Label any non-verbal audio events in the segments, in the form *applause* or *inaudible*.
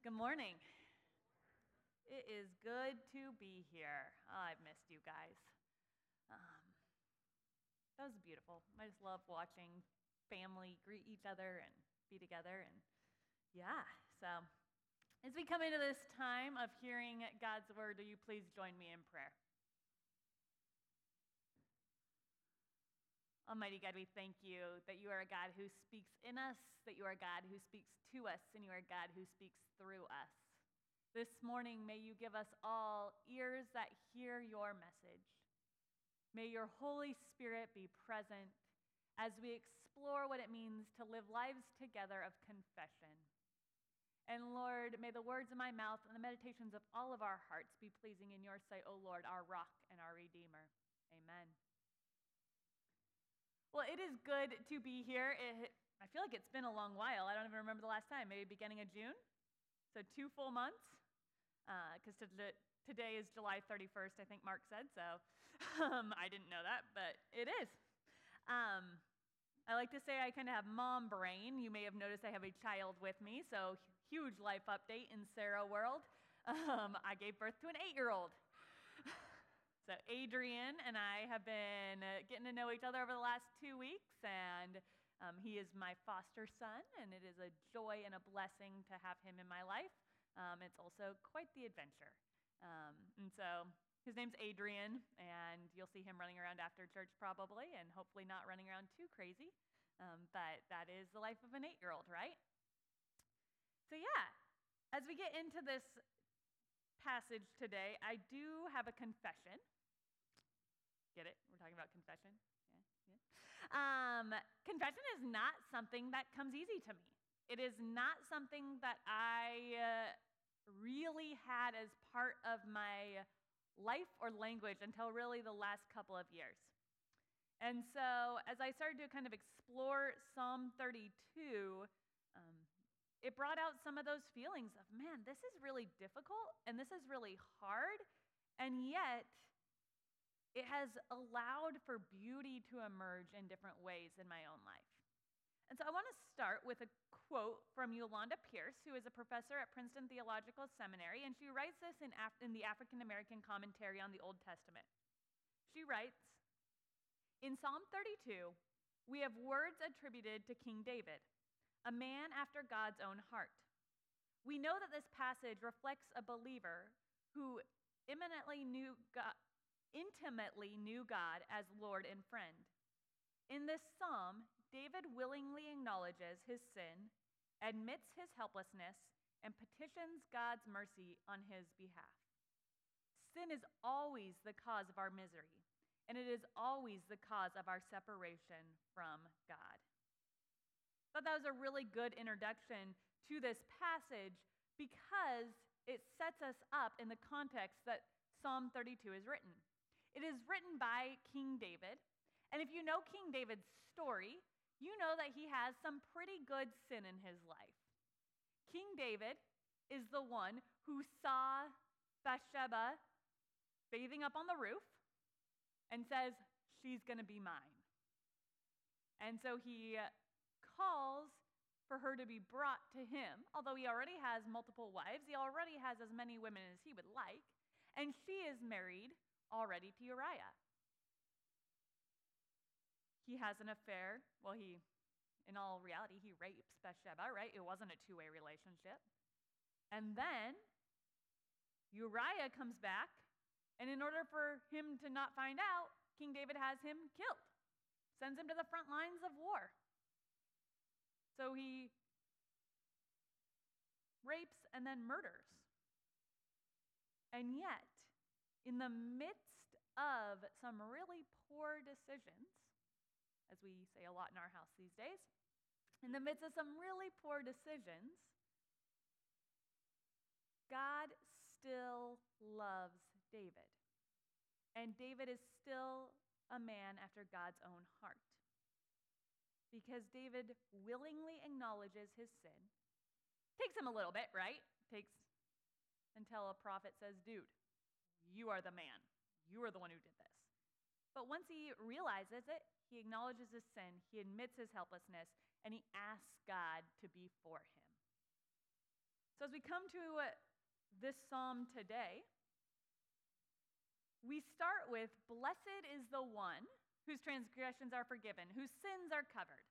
Good morning. It is good to be here. Oh, I've missed you guys. Um, that was beautiful. I just love watching family greet each other and be together. And yeah, so as we come into this time of hearing God's word, will you please join me in prayer? Almighty God, we thank you that you are a God who speaks in us, that you are a God who speaks to us, and you are a God who speaks through us. This morning, may you give us all ears that hear your message. May your Holy Spirit be present as we explore what it means to live lives together of confession. And Lord, may the words of my mouth and the meditations of all of our hearts be pleasing in your sight, O Lord, our rock and our redeemer. Amen. Well, it is good to be here. It, I feel like it's been a long while. I don't even remember the last time, maybe beginning of June. So, two full months, because uh, today is July 31st, I think Mark said. So, *laughs* um, I didn't know that, but it is. Um, I like to say I kind of have mom brain. You may have noticed I have a child with me, so huge life update in Sarah world. *laughs* Um, I gave birth to an eight year old. So, Adrian and I have been uh, getting to know each other over the last two weeks, and um, he is my foster son, and it is a joy and a blessing to have him in my life. Um, it's also quite the adventure. Um, and so, his name's Adrian, and you'll see him running around after church probably, and hopefully not running around too crazy. Um, but that is the life of an eight year old, right? So, yeah, as we get into this passage today, I do have a confession. Get it? We're talking about confession? Yeah, yeah. Um, confession is not something that comes easy to me. It is not something that I uh, really had as part of my life or language until really the last couple of years. And so, as I started to kind of explore Psalm 32, um, it brought out some of those feelings of, man, this is really difficult and this is really hard. And yet, it has allowed for beauty to emerge in different ways in my own life. And so I want to start with a quote from Yolanda Pierce, who is a professor at Princeton Theological Seminary, and she writes this in, Af- in the African American Commentary on the Old Testament. She writes In Psalm 32, we have words attributed to King David, a man after God's own heart. We know that this passage reflects a believer who eminently knew God, intimately knew God as Lord and friend. In this psalm, David willingly acknowledges his sin, admits his helplessness, and petitions God's mercy on his behalf. Sin is always the cause of our misery, and it is always the cause of our separation from God. Thought that was a really good introduction to this passage because it sets us up in the context that Psalm 32 is written. It is written by King David. And if you know King David's story, you know that he has some pretty good sin in his life. King David is the one who saw Bathsheba bathing up on the roof and says, She's going to be mine. And so he calls for her to be brought to him, although he already has multiple wives, he already has as many women as he would like, and she is married already to Uriah. He has an affair. Well, he, in all reality, he rapes Bathsheba, right? It wasn't a two way relationship. And then Uriah comes back, and in order for him to not find out, King David has him killed, sends him to the front lines of war. So he rapes and then murders. And yet, in the midst of some really poor decisions, as we say a lot in our house these days, in the midst of some really poor decisions, God still loves David. And David is still a man after God's own heart. Because David willingly acknowledges his sin. Takes him a little bit, right? Takes until a prophet says, dude, you are the man. You are the one who did this. But once he realizes it, he acknowledges his sin, he admits his helplessness, and he asks God to be for him. So, as we come to this psalm today, we start with Blessed is the one whose transgressions are forgiven, whose sins are covered.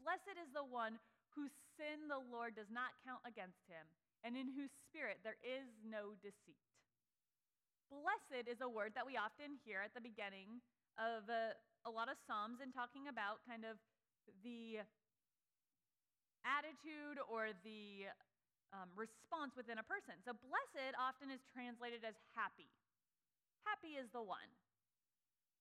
Blessed is the one whose sin the Lord does not count against him, and in whose spirit there is no deceit. Blessed is a word that we often hear at the beginning of a, a lot of Psalms and talking about kind of the attitude or the um, response within a person. So, blessed often is translated as happy. Happy is the one.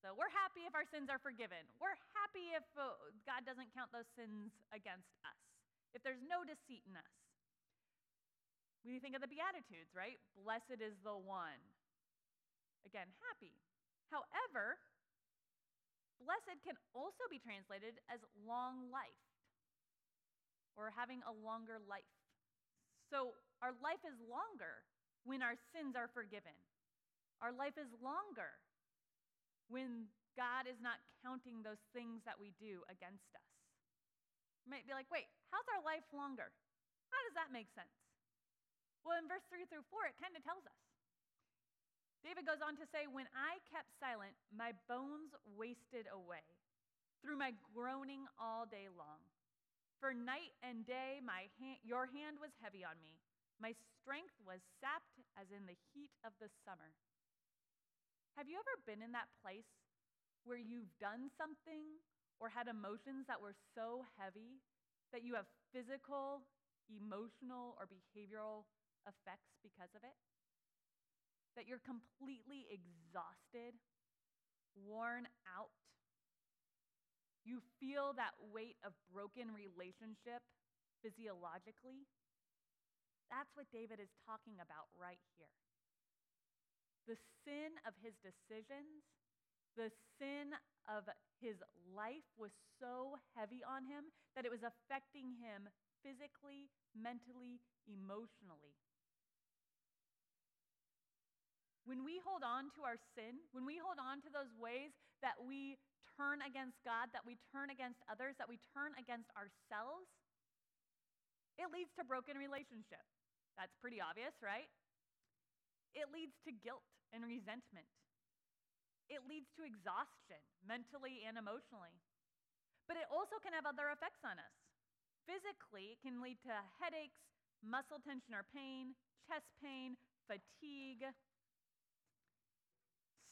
So, we're happy if our sins are forgiven. We're happy if uh, God doesn't count those sins against us, if there's no deceit in us. We think of the Beatitudes, right? Blessed is the one. Again, happy. However, blessed can also be translated as long life or having a longer life. So our life is longer when our sins are forgiven. Our life is longer when God is not counting those things that we do against us. You might be like, wait, how's our life longer? How does that make sense? Well, in verse 3 through 4, it kind of tells us. David goes on to say, When I kept silent, my bones wasted away through my groaning all day long. For night and day, my hand, your hand was heavy on me. My strength was sapped as in the heat of the summer. Have you ever been in that place where you've done something or had emotions that were so heavy that you have physical, emotional, or behavioral effects because of it? that you're completely exhausted, worn out. You feel that weight of broken relationship physiologically. That's what David is talking about right here. The sin of his decisions, the sin of his life was so heavy on him that it was affecting him physically, mentally, emotionally. When we hold on to our sin, when we hold on to those ways that we turn against God, that we turn against others, that we turn against ourselves, it leads to broken relationship. That's pretty obvious, right? It leads to guilt and resentment. It leads to exhaustion, mentally and emotionally. But it also can have other effects on us. Physically, it can lead to headaches, muscle tension or pain, chest pain, fatigue,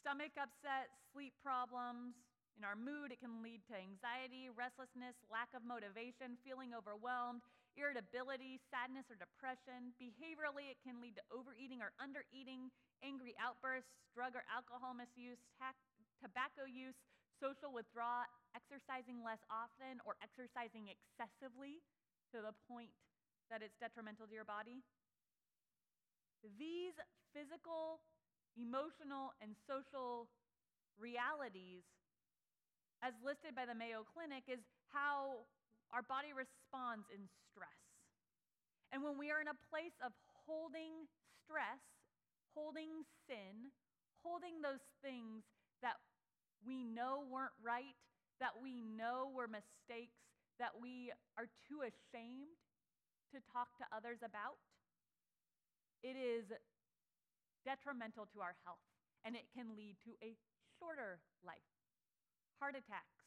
stomach upset, sleep problems. In our mood, it can lead to anxiety, restlessness, lack of motivation, feeling overwhelmed, irritability, sadness, or depression. Behaviorally, it can lead to overeating or undereating, angry outbursts, drug or alcohol misuse, tobacco use, social withdrawal, exercising less often, or exercising excessively to the point that it's detrimental to your body. These physical emotional, and social realities, as listed by the Mayo Clinic, is how our body responds in stress. And when we are in a place of holding stress, holding sin, holding those things that we know weren't right, that we know were mistakes, that we are too ashamed to talk to others about, it is detrimental to our health, and it can lead to a shorter life. Heart attacks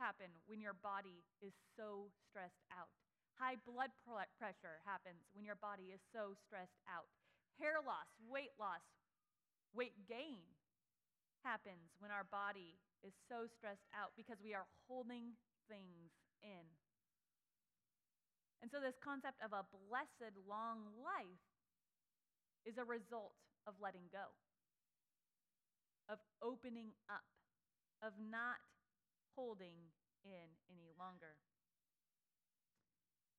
happen when your body is so stressed out. High blood pressure happens when your body is so stressed out. Hair loss, weight loss, weight gain happens when our body is so stressed out because we are holding things in. And so, this concept of a blessed long life is a result of letting go, of opening up, of not holding in any longer.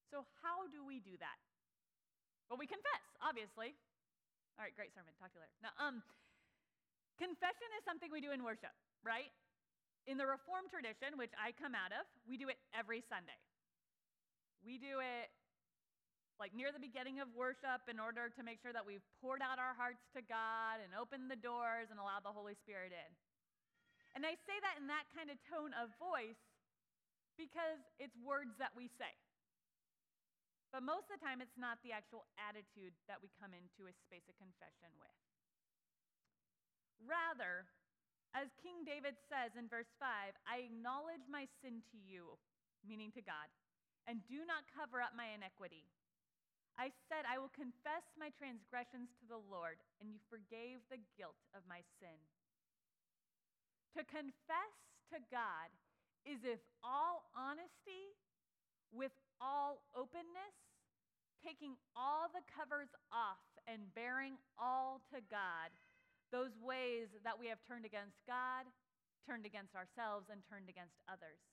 So, how do we do that? Well, we confess, obviously. All right, great sermon. Talk to you later. Now, um, confession is something we do in worship, right? In the Reformed tradition, which I come out of, we do it every Sunday. We do it like near the beginning of worship in order to make sure that we've poured out our hearts to God and opened the doors and allowed the Holy Spirit in. And I say that in that kind of tone of voice because it's words that we say. But most of the time, it's not the actual attitude that we come into a space of confession with. Rather, as King David says in verse 5, I acknowledge my sin to you, meaning to God, and do not cover up my iniquity. I said, I will confess my transgressions to the Lord, and you forgave the guilt of my sin. To confess to God is if all honesty, with all openness, taking all the covers off and bearing all to God those ways that we have turned against God, turned against ourselves, and turned against others.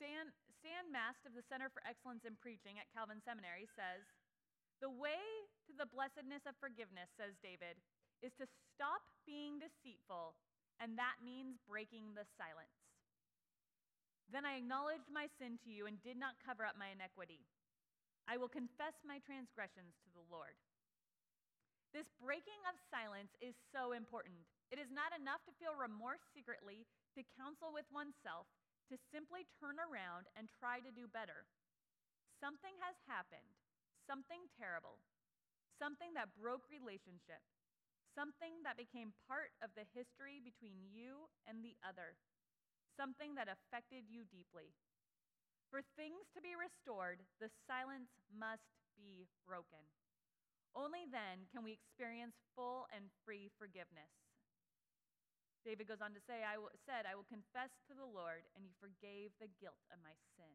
Stan, Stan Mast of the Center for Excellence in Preaching at Calvin Seminary says The way to the blessedness of forgiveness, says David, is to stop being deceitful, and that means breaking the silence. Then I acknowledged my sin to you and did not cover up my iniquity. I will confess my transgressions to the Lord. This breaking of silence is so important. It is not enough to feel remorse secretly, to counsel with oneself, to simply turn around and try to do better. Something has happened, something terrible, something that broke relationship, something that became part of the history between you and the other, something that affected you deeply. For things to be restored, the silence must be broken. Only then can we experience full and free forgiveness. David goes on to say, I said, I will confess to the Lord, and you forgave the guilt of my sin.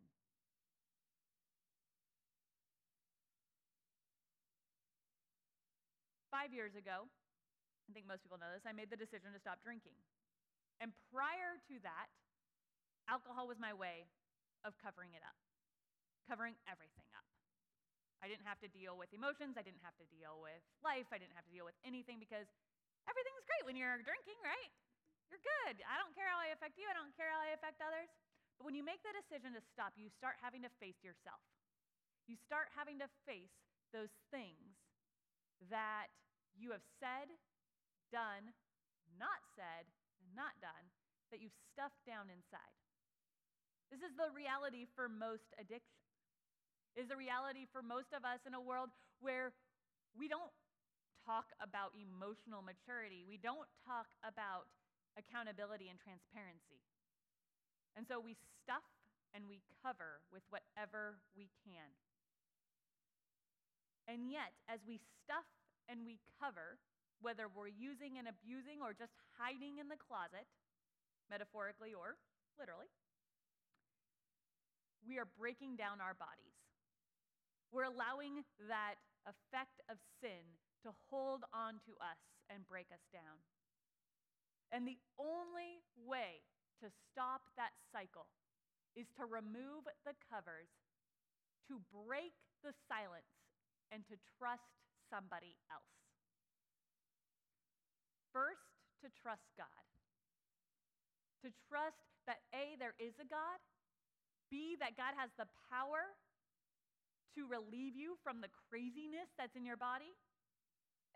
Five years ago, I think most people know this, I made the decision to stop drinking. And prior to that, alcohol was my way of covering it up, covering everything up. I didn't have to deal with emotions. I didn't have to deal with life. I didn't have to deal with anything because everything's great when you're drinking, right? You're good. I don't care how I affect you. I don't care how I affect others. But when you make the decision to stop, you start having to face yourself. You start having to face those things that you have said, done, not said, and not done that you've stuffed down inside. This is the reality for most addictions is a reality for most of us in a world where we don't talk about emotional maturity. We don't talk about accountability and transparency. And so we stuff and we cover with whatever we can. And yet, as we stuff and we cover, whether we're using and abusing or just hiding in the closet, metaphorically or literally, we are breaking down our bodies. We're allowing that effect of sin to hold on to us and break us down. And the only way to stop that cycle is to remove the covers, to break the silence, and to trust somebody else. First, to trust God. To trust that A, there is a God, B, that God has the power to relieve you from the craziness that's in your body.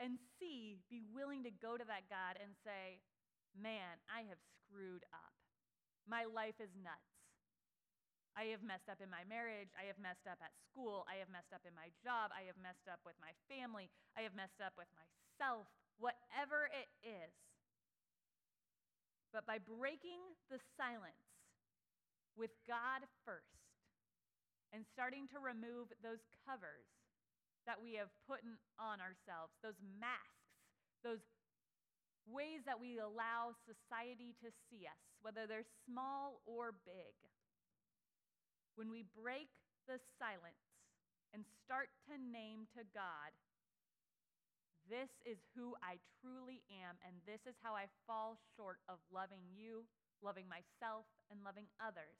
And C, be willing to go to that God and say, Man, I have screwed up. My life is nuts. I have messed up in my marriage. I have messed up at school. I have messed up in my job. I have messed up with my family. I have messed up with myself, whatever it is. But by breaking the silence with God first, and starting to remove those covers that we have put on ourselves, those masks, those ways that we allow society to see us, whether they're small or big. When we break the silence and start to name to God, this is who I truly am, and this is how I fall short of loving you, loving myself, and loving others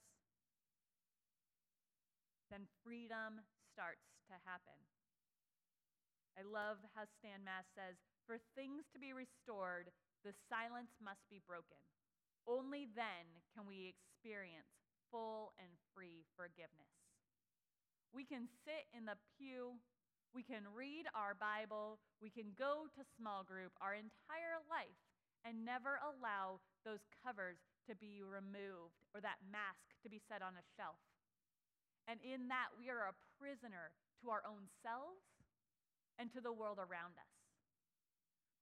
then freedom starts to happen. I love how Stan Mast says, For things to be restored, the silence must be broken. Only then can we experience full and free forgiveness. We can sit in the pew, we can read our Bible, we can go to small group our entire life and never allow those covers to be removed or that mask to be set on a shelf. And in that, we are a prisoner to our own selves and to the world around us.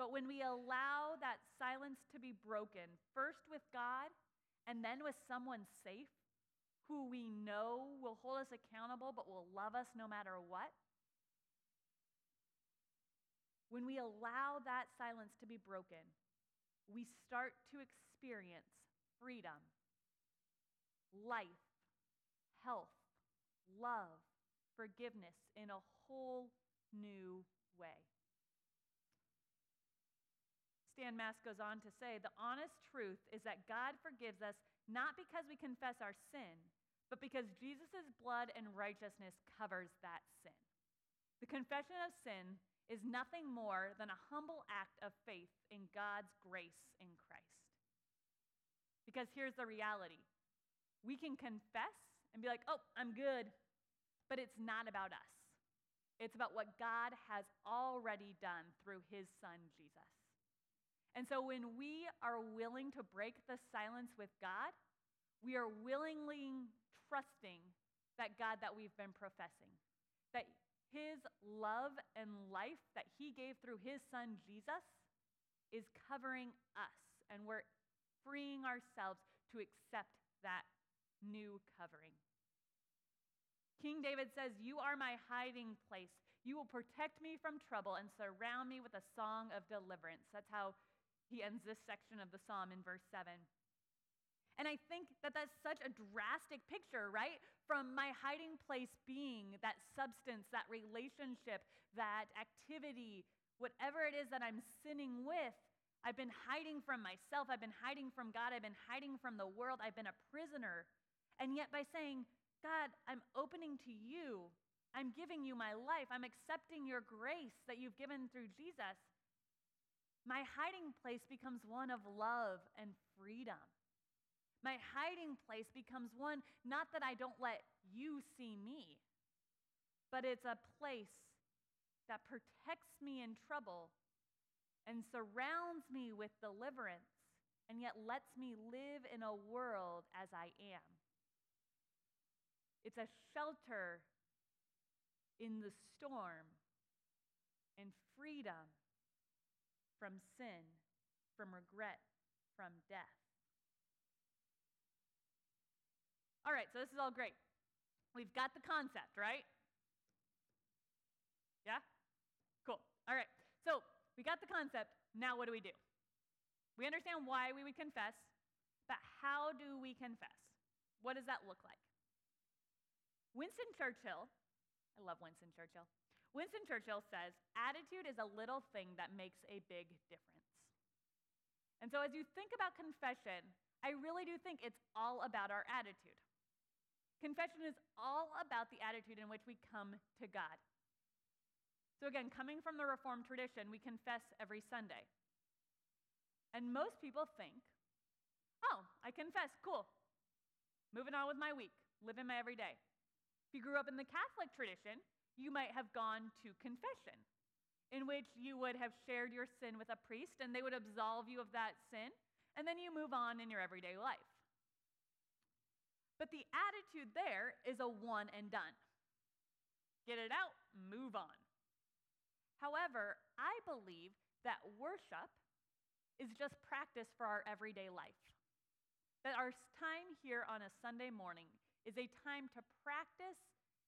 But when we allow that silence to be broken, first with God and then with someone safe, who we know will hold us accountable but will love us no matter what, when we allow that silence to be broken, we start to experience freedom, life, health, love, forgiveness in a whole new way. Stan Mast goes on to say the honest truth is that God forgives us not because we confess our sin, but because Jesus' blood and righteousness covers that sin. The confession of sin is nothing more than a humble act of faith in God's grace in Christ. Because here's the reality we can confess and be like, oh, I'm good, but it's not about us. It's about what God has already done through his son, Jesus. And so when we are willing to break the silence with God, we are willingly trusting that God that we've been professing, that his love and life that he gave through his son Jesus is covering us, and we're freeing ourselves to accept that new covering. King David says, You are my hiding place. You will protect me from trouble and surround me with a song of deliverance. That's how he ends this section of the psalm in verse 7. And I think that that's such a drastic picture, right? From my hiding place being that substance, that relationship, that activity, whatever it is that I'm sinning with, I've been hiding from myself. I've been hiding from God. I've been hiding from the world. I've been a prisoner. And yet, by saying, God, I'm opening to you, I'm giving you my life, I'm accepting your grace that you've given through Jesus, my hiding place becomes one of love and freedom. My hiding place becomes one, not that I don't let you see me, but it's a place that protects me in trouble and surrounds me with deliverance, and yet lets me live in a world as I am. It's a shelter in the storm and freedom from sin, from regret, from death. All right, so this is all great. We've got the concept, right? Yeah? Cool. All right. So we got the concept. Now what do we do? We understand why we would confess, but how do we confess? What does that look like? Winston Churchill, I love Winston Churchill. Winston Churchill says, attitude is a little thing that makes a big difference. And so as you think about confession, I really do think it's all about our attitude. Confession is all about the attitude in which we come to God. So, again, coming from the Reformed tradition, we confess every Sunday. And most people think, oh, I confess, cool. Moving on with my week, living my everyday. If you grew up in the Catholic tradition, you might have gone to confession, in which you would have shared your sin with a priest and they would absolve you of that sin, and then you move on in your everyday life. But the attitude there is a one and done. Get it out, move on. However, I believe that worship is just practice for our everyday life. That our time here on a Sunday morning is a time to practice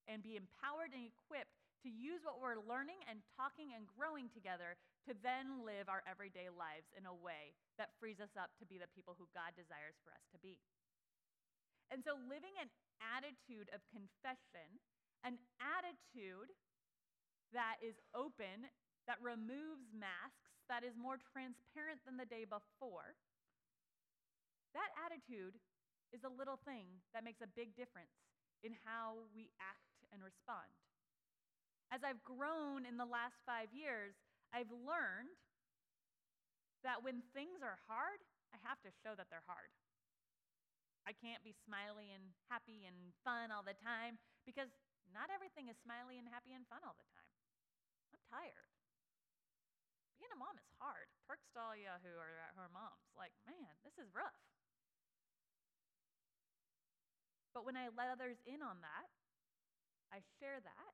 and be empowered and equipped to use what we're learning and talking and growing together to then live our everyday lives in a way that frees us up to be the people who God desires for us to be. And so, living an attitude of confession, an attitude that is open, that removes masks, that is more transparent than the day before, that attitude is a little thing that makes a big difference in how we act and respond. As I've grown in the last five years, I've learned that when things are hard, I have to show that they're hard. I can't be smiley and happy and fun all the time because not everything is smiley and happy and fun all the time. I'm tired. Being a mom is hard. Perks to all are, who are moms. Like, man, this is rough. But when I let others in on that, I share that,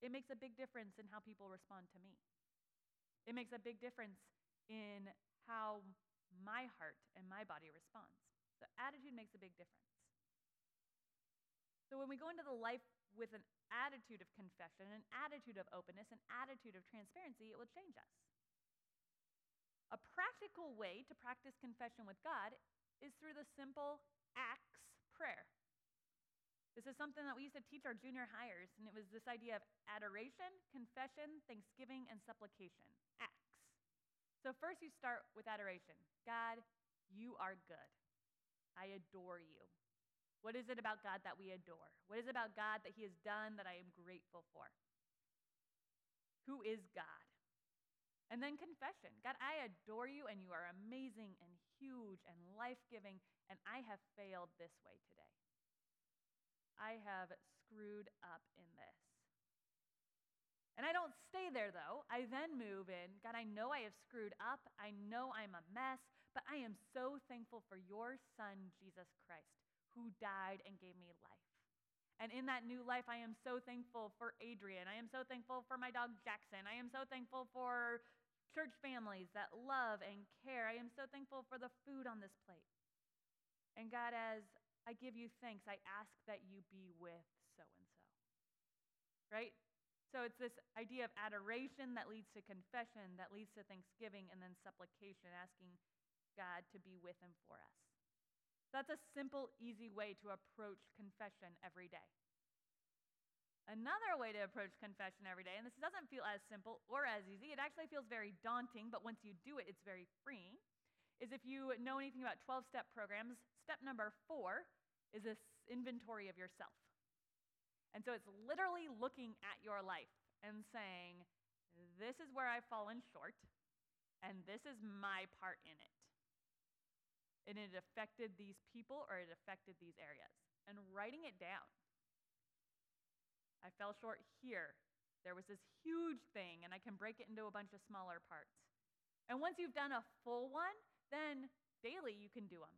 it makes a big difference in how people respond to me. It makes a big difference in how my heart and my body responds. So, attitude makes a big difference. So, when we go into the life with an attitude of confession, an attitude of openness, an attitude of transparency, it will change us. A practical way to practice confession with God is through the simple ACTS prayer. This is something that we used to teach our junior hires, and it was this idea of adoration, confession, thanksgiving, and supplication. ACTS. So, first you start with adoration God, you are good. I adore you. What is it about God that we adore? What is it about God that He has done that I am grateful for? Who is God? And then confession God, I adore you, and you are amazing and huge and life giving, and I have failed this way today. I have screwed up in this. And I don't stay there though. I then move in. God, I know I have screwed up. I know I'm a mess, but I am so thankful for your son, Jesus Christ, who died and gave me life. And in that new life, I am so thankful for Adrian. I am so thankful for my dog Jackson. I am so thankful for church families that love and care. I am so thankful for the food on this plate. And God, as I give you thanks, I ask that you be with so and so. Right? So it's this idea of adoration that leads to confession, that leads to thanksgiving, and then supplication, asking God to be with and for us. That's a simple, easy way to approach confession every day. Another way to approach confession every day, and this doesn't feel as simple or as easy, it actually feels very daunting, but once you do it, it's very freeing, is if you know anything about 12 step programs, step number four is this inventory of yourself. And so it's literally looking at your life and saying, this is where I've fallen short, and this is my part in it. And it affected these people or it affected these areas. And writing it down I fell short here. There was this huge thing, and I can break it into a bunch of smaller parts. And once you've done a full one, then daily you can do them.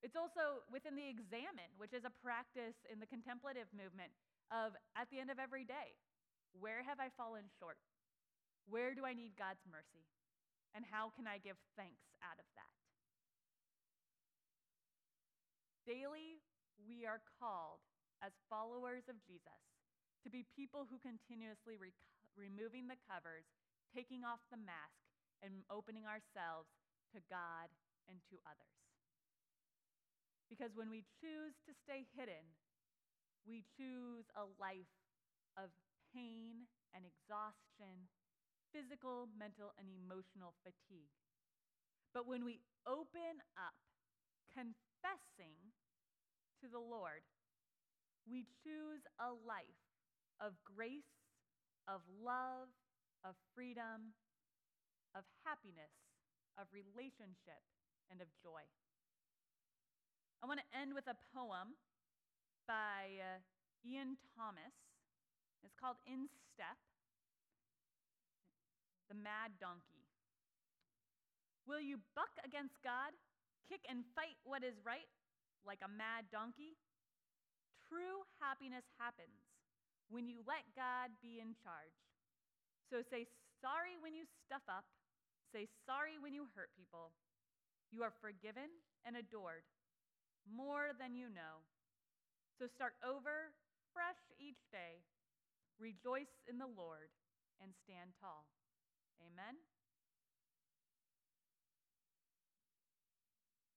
It's also within the Examen, which is a practice in the contemplative movement of at the end of every day, where have I fallen short? Where do I need God's mercy? And how can I give thanks out of that? Daily, we are called as followers of Jesus to be people who continuously re- removing the covers, taking off the mask, and opening ourselves to God and to others. Because when we choose to stay hidden, we choose a life of pain and exhaustion, physical, mental, and emotional fatigue. But when we open up, confessing to the Lord, we choose a life of grace, of love, of freedom, of happiness, of relationship, and of joy. I want to end with a poem by uh, Ian Thomas. It's called In Step The Mad Donkey. Will you buck against God, kick and fight what is right like a mad donkey? True happiness happens when you let God be in charge. So say sorry when you stuff up, say sorry when you hurt people. You are forgiven and adored more than you know. So start over fresh each day. Rejoice in the Lord and stand tall. Amen.